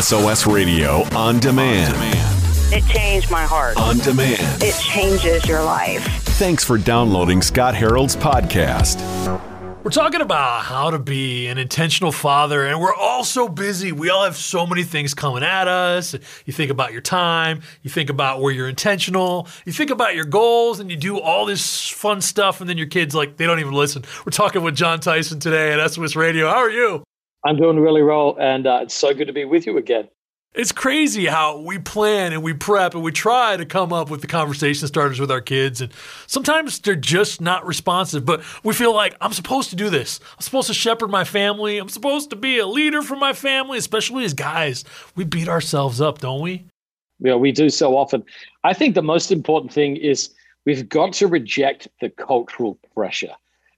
SOS Radio on demand. It changed my heart. On demand. It changes your life. Thanks for downloading Scott Harold's podcast. We're talking about how to be an intentional father, and we're all so busy. We all have so many things coming at us. You think about your time, you think about where you're intentional, you think about your goals, and you do all this fun stuff, and then your kids, like, they don't even listen. We're talking with Jon Tyson today at SOS Radio. How are you? I'm doing really well, and uh, it's so good to be with you again. It's crazy how we plan and we prep and we try to come up with the conversation starters with our kids. And sometimes they're just not responsive, but we feel like I'm supposed to do this. I'm supposed to shepherd my family. I'm supposed to be a leader for my family, especially as guys. We beat ourselves up, don't we? Yeah, we do so often. I think the most important thing is we've got to reject the cultural pressure.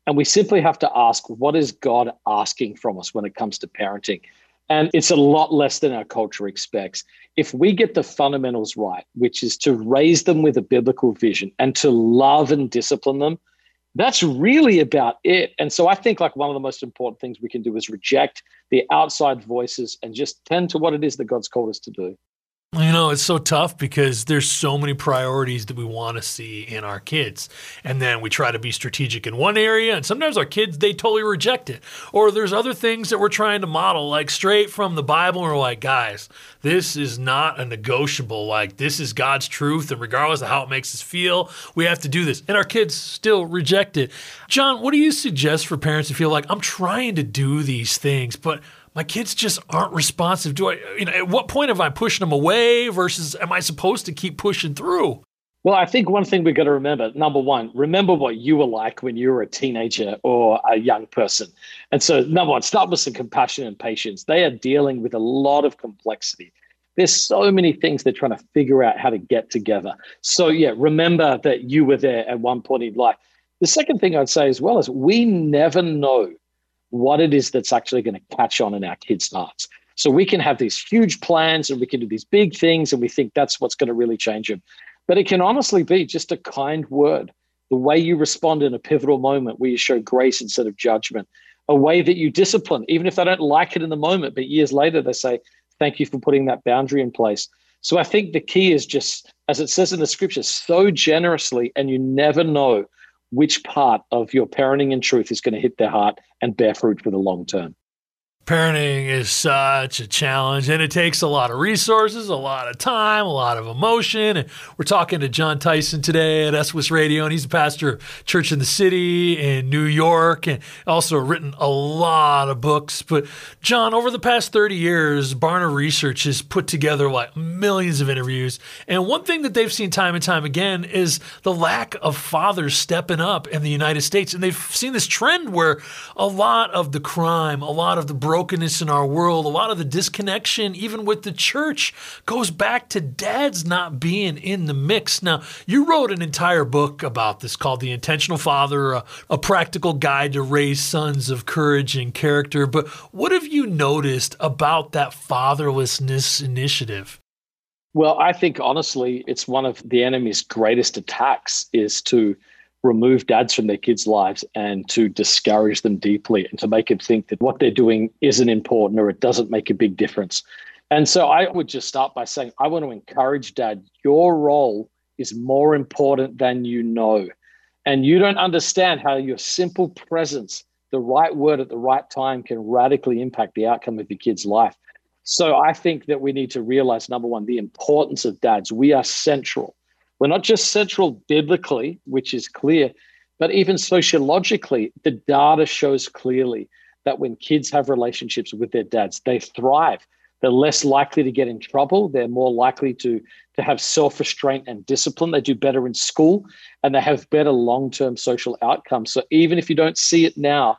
And we simply have to ask, what is God asking from us when it comes to parenting? And it's a lot less than our culture expects. If we get the fundamentals right, which is to raise them with a biblical vision and to love and discipline them, that's really about it. And so I think like one of the most important things we can do is reject the outside voices and just tend to what it is that God's called us to do. You know, it's so tough because there's so many priorities that we want to see in our kids. And then we try to be strategic in one area, and sometimes our kids, they totally reject it. Or there's other things that we're trying to model, like straight from the Bible, and we're like, guys, this is not a negotiable. Like, this is God's truth, and regardless of how it makes us feel, we have to do this. And our kids still reject it. Jon, what do you suggest for parents who feel like, I'm trying to do these things, but my kids just aren't responsive. Do I, you know, at what point am I pushing them away versus am I supposed to keep pushing through? Well, I think one thing we've got to remember number one, remember what you were like when you were a teenager or a young person. And so, number one, start with some compassion and patience. They are dealing with a lot of complexity. There's so many things they're trying to figure out how to get together. So, yeah, remember that you were there at one point in life. The second thing I'd say as well is we never know what it is that's actually going to catch on in our kids' hearts. So we can have these huge plans and we can do these big things and we think that's what's going to really change them. But it can honestly be just a kind word, the way you respond in a pivotal moment where you show grace instead of judgment, a way that you discipline, even if they don't like it in the moment, but years later they say, Thank you for putting that boundary in place. So I think the key is just, as it says in the scripture, sow generously, and you never know which part of your parenting in truth is going to hit their heart and bear fruit for the long term. Parenting is such a challenge and it takes a lot of resources, a lot of time, a lot of emotion. And we're talking to Jon Tyson today at SOS Radio, and he's a pastor of Church in the City in New York and also written a lot of books. But, Jon, over the past 30 years, Barna Research has put together like millions of interviews. And one thing that they've seen time and time again is the lack of fathers stepping up in the United States. And they've seen this trend where a lot of the crime, a lot of the brokenness in our world, a lot of the disconnection, even with the church, goes back to dads not being in the mix. Now, you wrote an entire book about this called The Intentional Father, a, a practical guide to raise sons of courage and character. But what have you noticed about that fatherlessness initiative? Well, I think honestly, it's one of the enemy's greatest attacks is to remove dads from their kids' lives and to discourage them deeply and to make them think that what they're doing isn't important or it doesn't make a big difference. And so I would just start by saying, I want to encourage dad, your role is more important than you know. And you don't understand how your simple presence, the right word at the right time, can radically impact the outcome of your kid's life. So I think that we need to realize number one, the importance of dads. We are central we're not just central biblically, which is clear, but even sociologically, the data shows clearly that when kids have relationships with their dads, they thrive. They're less likely to get in trouble. They're more likely to, to have self restraint and discipline. They do better in school and they have better long term social outcomes. So even if you don't see it now,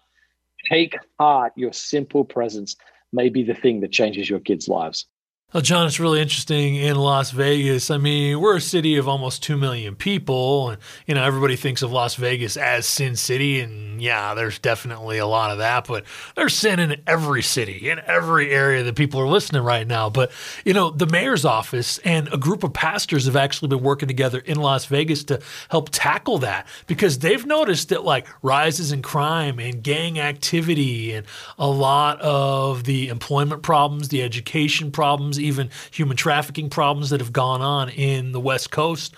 take heart your simple presence may be the thing that changes your kids' lives. Well, John, it's really interesting in Las Vegas. I mean, we're a city of almost 2 million people. And, you know, everybody thinks of Las Vegas as Sin City. And yeah, there's definitely a lot of that. But there's sin in every city, in every area that people are listening right now. But, you know, the mayor's office and a group of pastors have actually been working together in Las Vegas to help tackle that because they've noticed that, like, rises in crime and gang activity and a lot of the employment problems, the education problems, even human trafficking problems that have gone on in the West Coast.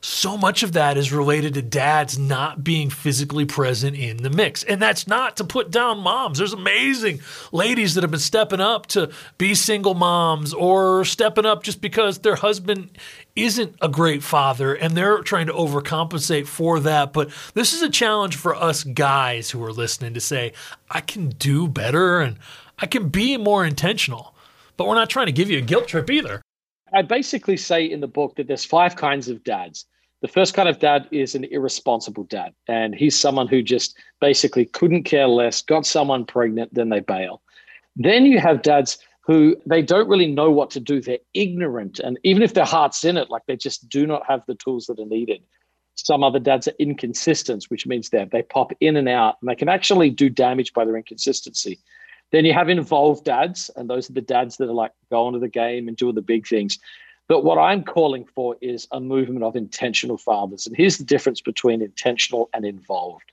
So much of that is related to dads not being physically present in the mix. And that's not to put down moms. There's amazing ladies that have been stepping up to be single moms or stepping up just because their husband isn't a great father and they're trying to overcompensate for that. But this is a challenge for us guys who are listening to say, I can do better and I can be more intentional but we're not trying to give you a guilt trip either. I basically say in the book that there's five kinds of dads. The first kind of dad is an irresponsible dad, and he's someone who just basically couldn't care less, got someone pregnant, then they bail. Then you have dads who they don't really know what to do. They're ignorant, and even if their heart's in it, like they just do not have the tools that are needed. Some other dads are inconsistent, which means that they pop in and out, and they can actually do damage by their inconsistency. Then you have involved dads, and those are the dads that are like going to the game and doing the big things. But what I'm calling for is a movement of intentional fathers. And here's the difference between intentional and involved.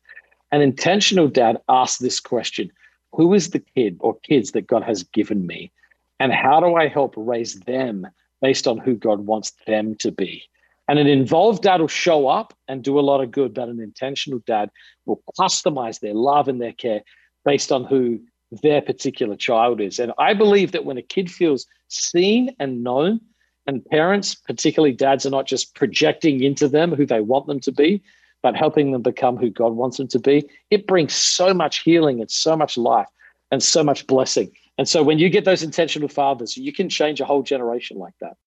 An intentional dad asks this question Who is the kid or kids that God has given me? And how do I help raise them based on who God wants them to be? And an involved dad will show up and do a lot of good, but an intentional dad will customize their love and their care based on who their particular child is. And I believe that when a kid feels seen and known, and parents, particularly dads, are not just projecting into them who they want them to be, but helping them become who God wants them to be, it brings so much healing and so much life and so much blessing. And so when you get those intentional fathers, you can change a whole generation like that.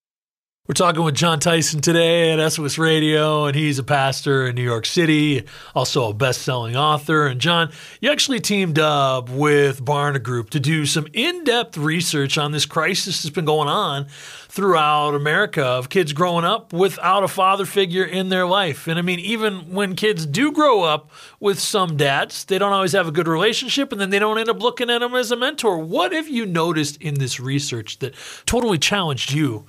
We're talking with Jon Tyson today at SOS Radio, and he's a pastor in New York City, also a best selling author. And Jon, you actually teamed up with Barna Group to do some in depth research on this crisis that's been going on throughout America of kids growing up without a father figure in their life. And I mean, even when kids do grow up with some dads, they don't always have a good relationship and then they don't end up looking at them as a mentor. What have you noticed in this research that totally challenged you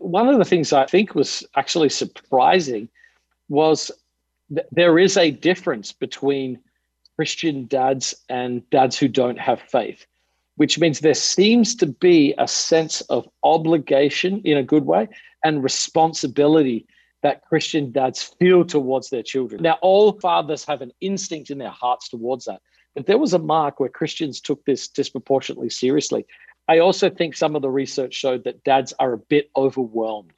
one of the things I think was actually surprising was that there is a difference between Christian dads and dads who don't have faith, which means there seems to be a sense of obligation in a good way and responsibility that Christian dads feel towards their children. Now, all fathers have an instinct in their hearts towards that. But there was a mark where Christians took this disproportionately seriously. I also think some of the research showed that dads are a bit overwhelmed,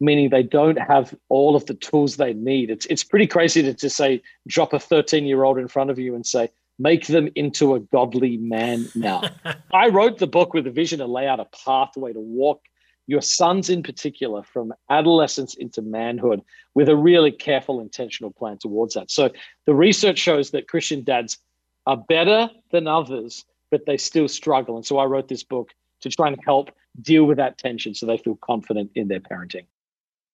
meaning they don't have all of the tools they need. It's it's pretty crazy to, to say drop a 13 year old in front of you and say make them into a godly man now. I wrote the book with a vision to lay out a pathway to walk your sons in particular from adolescence into manhood with a really careful intentional plan towards that. So the research shows that Christian dads are better than others but they still struggle. And so I wrote this book to try and help deal with that tension so they feel confident in their parenting.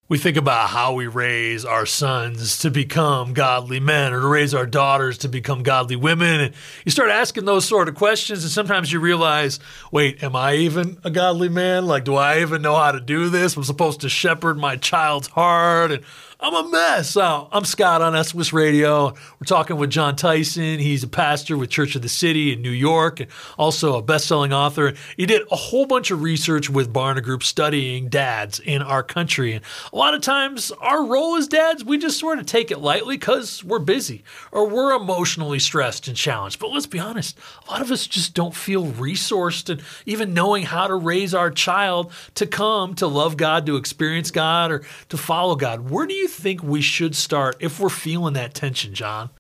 We think about how we raise our sons to become godly men or to raise our daughters to become godly women. And you start asking those sort of questions, and sometimes you realize, wait, am I even a godly man? Like, do I even know how to do this? I'm supposed to shepherd my child's heart. And I'm a mess. I'm Scott on SOS Radio. We're talking with Jon Tyson. He's a pastor with Church of the City in New York and also a best-selling author. He did a whole bunch of research with Barna Group studying dads in our country. And a lot of times our role as dads, we just sort of take it lightly because we're busy or we're emotionally stressed and challenged. But let's be honest, a lot of us just don't feel resourced and even knowing how to raise our child to come to love God, to experience God, or to follow God. Where do you think we should start if we're feeling that tension, Jon?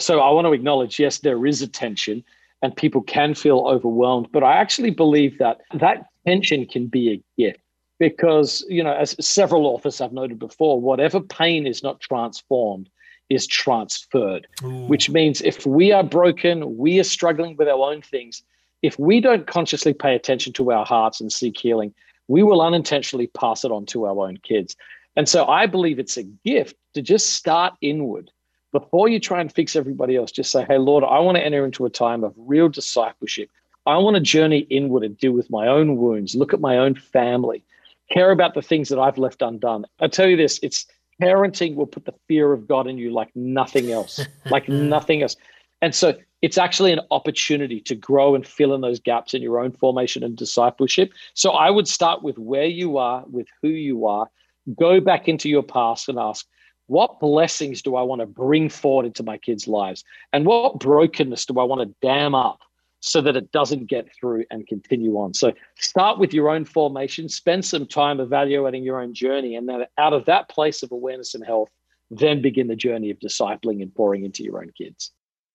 So I want to acknowledge, yes, there is a tension and people can feel overwhelmed, but I actually believe that that tension can be a gift because, you know, as several authors have noted before, whatever pain is not transformed is transferred, Ooh. which means if we are broken, we are struggling with our own things. If we don't consciously pay attention to our hearts and seek healing, we will unintentionally pass it on to our own kids. And so I believe it's a gift to just start inward before you try and fix everybody else. Just say, hey, Lord, I want to enter into a time of real discipleship. I want to journey inward and deal with my own wounds, look at my own family, care about the things that I've left undone. I tell you this, it's parenting will put the fear of God in you like nothing else, like nothing else. And so it's actually an opportunity to grow and fill in those gaps in your own formation and discipleship. So I would start with where you are, with who you are, go back into your past and ask, what blessings do I want to bring forward into my kids' lives? And what brokenness do I want to dam up so that it doesn't get through and continue on? So start with your own formation, spend some time evaluating your own journey, and then out of that place of awareness and health, then begin the journey of discipling and pouring into your own kids.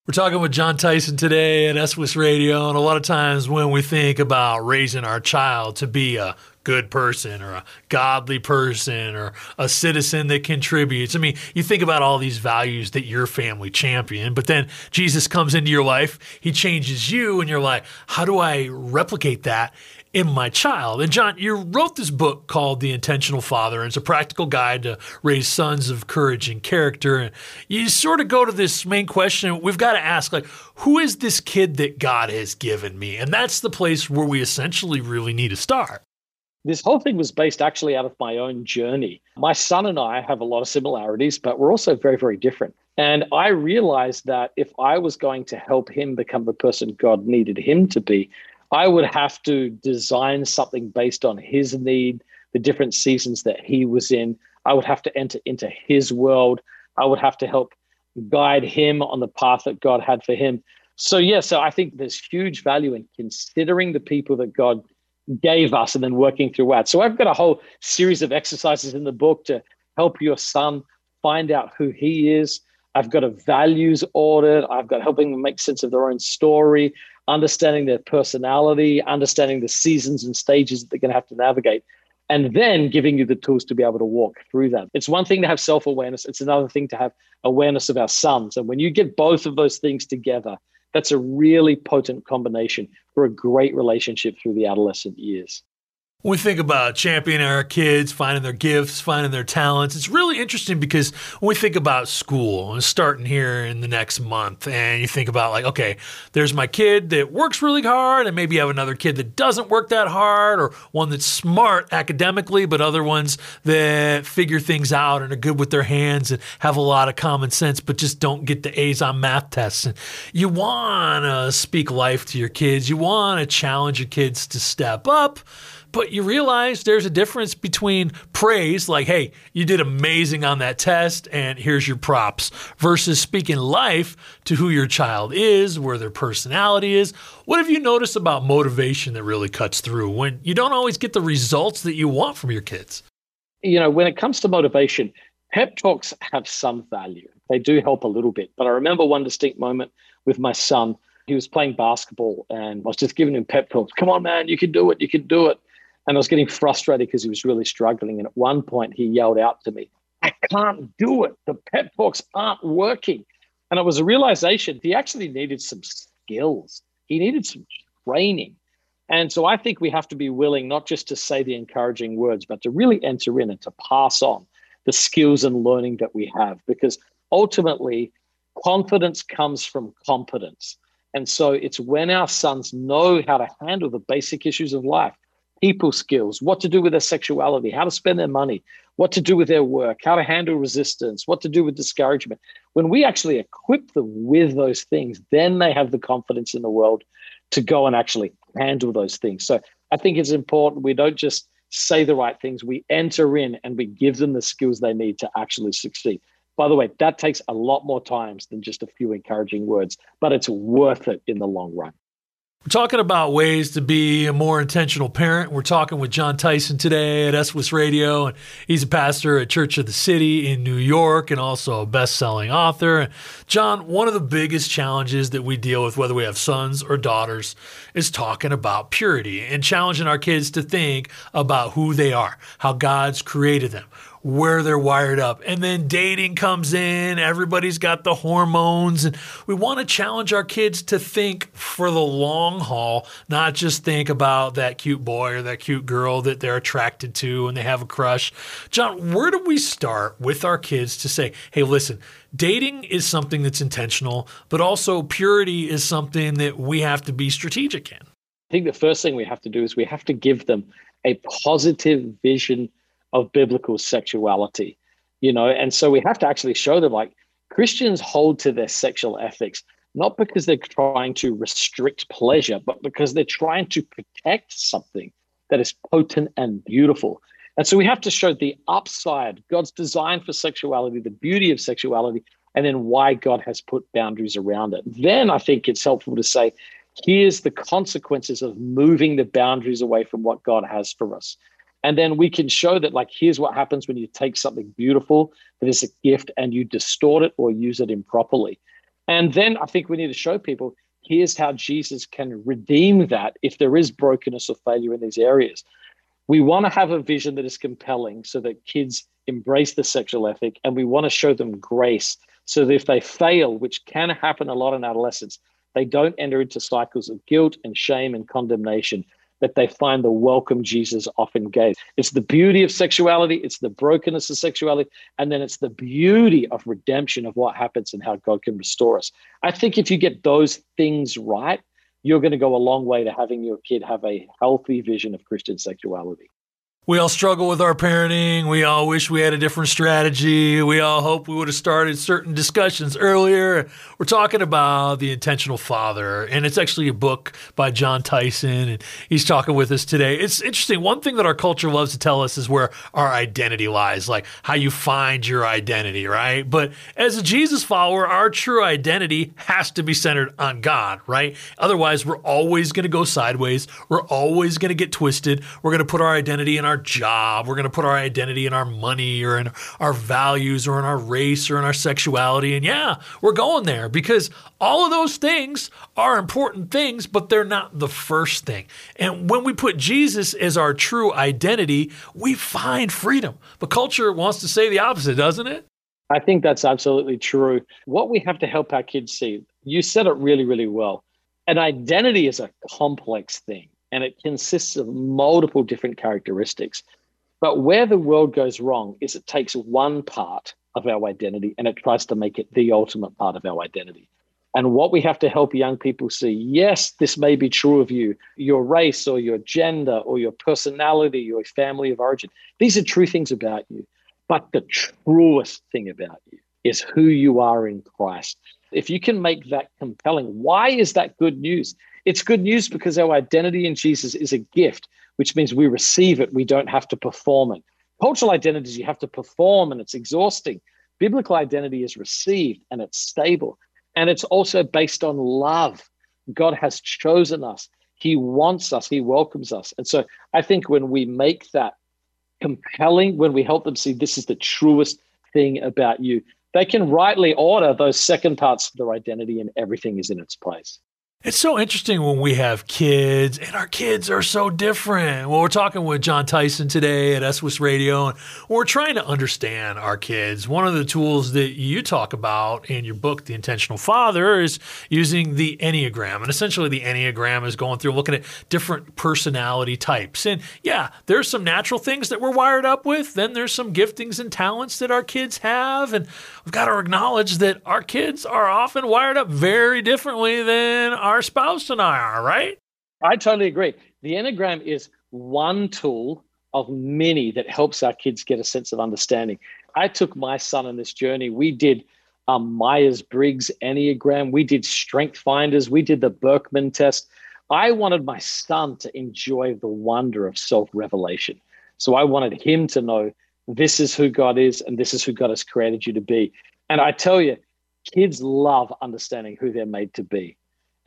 We're talking with Jon Tyson today at SOS Radio, and a lot of times when we think about raising our child to be a good person or a godly person or a citizen that contributes. I mean, you think about all these values that your family champion, but then Jesus comes into your life, he changes you, and you're like, how do I replicate that in my child. And Jon, you wrote this book called The Intentional Father, and it's a practical guide to raise sons of courage and character. And you sort of go to this main question we've got to ask, like, who is this kid that God has given me? And that's the place where we essentially really need to start. This whole thing was based actually out of my own journey. My son and I have a lot of similarities, but we're also very, very different. And I realized that if I was going to help him become the person God needed him to be, I would have to design something based on his need, the different seasons that he was in. I would have to enter into his world. I would have to help guide him on the path that God had for him. So, yeah, so I think there's huge value in considering the people that God gave us and then working through that. So, I've got a whole series of exercises in the book to help your son find out who he is. I've got a values audit. I've got helping them make sense of their own story understanding their personality, understanding the seasons and stages that they're going to have to navigate, and then giving you the tools to be able to walk through that. It's one thing to have self awareness, it's another thing to have awareness of our sons. And when you get both of those things together, that's a really potent combination for a great relationship through the adolescent years. When we think about championing our kids, finding their gifts, finding their talents, it's really interesting because when we think about school and starting here in the next month, and you think about, like, okay, there's my kid that works really hard, and maybe you have another kid that doesn't work that hard, or one that's smart academically, but other ones that figure things out and are good with their hands and have a lot of common sense, but just don't get the A's on math tests. And you want to speak life to your kids, you want to challenge your kids to step up. But you realize there's a difference between praise, like, hey, you did amazing on that test and here's your props, versus speaking life to who your child is, where their personality is. What have you noticed about motivation that really cuts through when you don't always get the results that you want from your kids? You know, when it comes to motivation, pep talks have some value. They do help a little bit. But I remember one distinct moment with my son. He was playing basketball and I was just giving him pep talks. Come on, man, you can do it. You can do it. And I was getting frustrated because he was really struggling. And at one point, he yelled out to me, I can't do it. The pep talks aren't working. And it was a realization he actually needed some skills, he needed some training. And so I think we have to be willing not just to say the encouraging words, but to really enter in and to pass on the skills and learning that we have. Because ultimately, confidence comes from competence. And so it's when our sons know how to handle the basic issues of life, people skills, what to do with their sexuality, how to spend their money, what to do with their work, how to handle resistance, what to do with discouragement. When we actually equip them with those things, then they have the confidence in the world to go and actually handle those things. So I think it's important we don't just say the right things, we enter in and we give them the skills they need to actually succeed. By the way, that takes a lot more times than just a few encouraging words, but it's worth it in the long run. We're talking about ways to be a more intentional parent. We're talking with Jon Tyson today at SOS Radio, and he's a pastor at Church of the City in New York and also a best-selling author. Jon, one of the biggest challenges that we deal with, whether we have sons or daughters, is talking about purity and challenging our kids to think about who they are, how God's created them where they're wired up. And then dating comes in, everybody's got the hormones. And we want to challenge our kids to think for the long haul, not just think about that cute boy or that cute girl that they're attracted to and they have a crush. Jon, where do we start with our kids to say, hey, listen, dating is something that's intentional, but also purity is something that we have to be strategic in? I think the first thing we have to do is we have to give them a positive vision of biblical sexuality, you know, and so we have to actually show them like Christians hold to their sexual ethics, not because they're trying to restrict pleasure, but because they're trying to protect something that is potent and beautiful. And so we have to show the upside, God's design for sexuality, the beauty of sexuality, and then why God has put boundaries around it. Then I think it's helpful to say, here's the consequences of moving the boundaries away from what God has for us. And then we can show that, like, here's what happens when you take something beautiful that is a gift and you distort it or use it improperly. And then I think we need to show people here's how Jesus can redeem that if there is brokenness or failure in these areas. We want to have a vision that is compelling so that kids embrace the sexual ethic, and we want to show them grace so that if they fail, which can happen a lot in adolescence, they don't enter into cycles of guilt and shame and condemnation, that they find the welcome Jesus often gave. It's the beauty of sexuality, it's the brokenness of sexuality, and then it's the beauty of redemption of what happens and how God can restore us. I think if you get those things right, you're going to go a long way to having your kid have a healthy vision of Christian sexuality. We all struggle with our parenting. We all wish we had a different strategy. We all hope we would have started certain discussions earlier. We're talking about The Intentional Father, and it's actually a book by Jon Tyson, and he's talking with us today. It's interesting. One thing that our culture loves to tell us is where our identity lies, like how you find your identity, right? But as a Jesus follower, our true identity has to be centered on God, right? Otherwise, we're always going to go sideways. We're always going to get twisted. We're going to put our identity in our job. We're going to put our identity in our money or in our values or in our race or in our sexuality. And yeah, we're going there because all of those things are important things, but they're not the first thing. And when we put Jesus as our true identity, we find freedom. But culture wants to say the opposite, doesn't it? I think that's absolutely true. What we have to help our kids see, you said it really, really well. An identity is a complex thing and it consists of multiple different characteristics. But where the world goes wrong is it takes one part of our identity and it tries to make it the ultimate part of our identity. And what we have to help young people see yes, this may be true of you, your race or your gender or your personality, your family of origin. These are true things about you. But the truest thing about you is who you are in Christ. If you can make that compelling, why is that good news? It's good news because our identity in Jesus is a gift, which means we receive it. We don't have to perform it. Cultural identities, you have to perform and it's exhausting. Biblical identity is received and it's stable. And it's also based on love. God has chosen us, He wants us, He welcomes us. And so I think when we make that compelling, when we help them see this is the truest thing about you, they can rightly order those second parts of their identity and everything is in its place. It's so interesting when we have kids, and our kids are so different. Well, we're talking with Jon Tyson today at SOS Radio, and we're trying to understand our kids. One of the tools that you talk about in your book, The Intentional Father, is using the Enneagram. And essentially, the Enneagram is going through looking at different personality types. And yeah, there's some natural things that we're wired up with, then there's some giftings and talents that our kids have. And we've got to acknowledge that our kids are often wired up very differently than our spouse and I are, right? I totally agree. The Enneagram is one tool of many that helps our kids get a sense of understanding. I took my son on this journey. We did um, Myers Briggs Enneagram, we did Strength Finders, we did the Birkman test. I wanted my son to enjoy the wonder of self revelation. So I wanted him to know this is who God is and this is who God has created you to be. And I tell you, kids love understanding who they're made to be.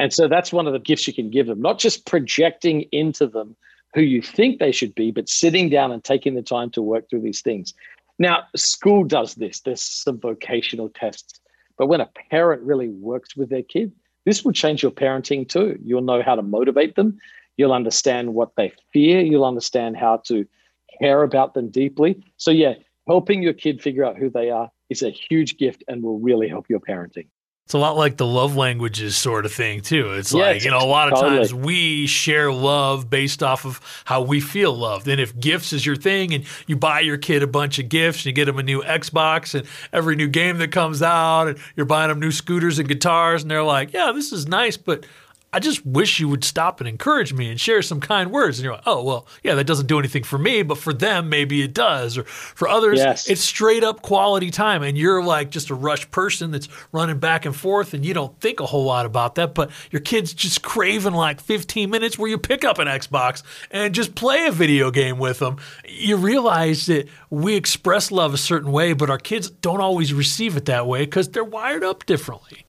And so that's one of the gifts you can give them, not just projecting into them who you think they should be, but sitting down and taking the time to work through these things. Now, school does this, there's some vocational tests. But when a parent really works with their kid, this will change your parenting too. You'll know how to motivate them. You'll understand what they fear. You'll understand how to care about them deeply. So, yeah, helping your kid figure out who they are is a huge gift and will really help your parenting. It's a lot like the love languages sort of thing too. It's Yes, like, you know, a lot of totally. times we share love based off of how we feel loved. And if gifts is your thing and you buy your kid a bunch of gifts and you get them a new Xbox and every new game that comes out and you're buying them new scooters and guitars and they're like, "Yeah, this is nice, but I just wish you would stop and encourage me and share some kind words. And you're like, oh, well, yeah, that doesn't do anything for me, but for them, maybe it does. Or for others, Yes. it's straight up quality time. And you're like just a rush person that's running back and forth and you don't think a whole lot about that. But your kid's just craving like 15 minutes where you pick up an Xbox and just play a video game with them. You realize that we express love a certain way, but our kids don't always receive it that way because they're wired up differently.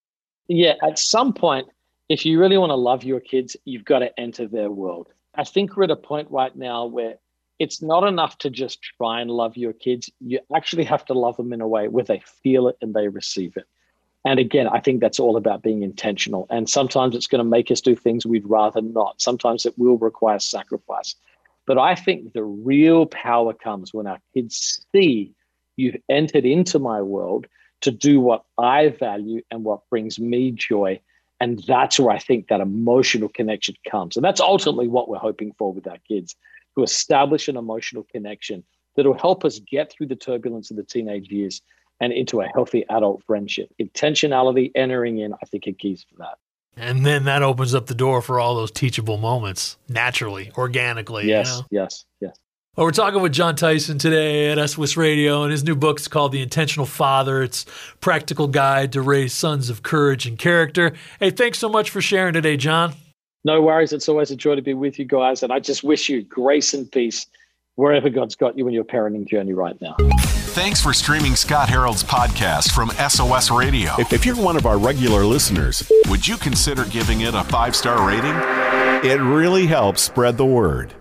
Yeah, at some point, if you really want to love your kids, you've got to enter their world. I think we're at a point right now where it's not enough to just try and love your kids. You actually have to love them in a way where they feel it and they receive it. And again, I think that's all about being intentional. And sometimes it's going to make us do things we'd rather not. Sometimes it will require sacrifice. But I think the real power comes when our kids see you've entered into my world to do what I value and what brings me joy. And that's where I think that emotional connection comes. And that's ultimately what we're hoping for with our kids to establish an emotional connection that'll help us get through the turbulence of the teenage years and into a healthy adult friendship. Intentionality entering in, I think, are keys for that. And then that opens up the door for all those teachable moments naturally, organically. Yes, You know? yes, yes. Well, we're talking with Jon Tyson today at SOS Radio, and his new book is called The Intentional Father. It's practical guide to raise sons of courage and character. Hey, thanks so much for sharing today, Jon. No worries. It's always a joy to be with you guys. And I just wish you grace and peace wherever God's got you in your parenting journey right now. Thanks for streaming Scott Harold's podcast from SOS Radio. If, if you're one of our regular listeners, would you consider giving it a five star rating? It really helps spread the word.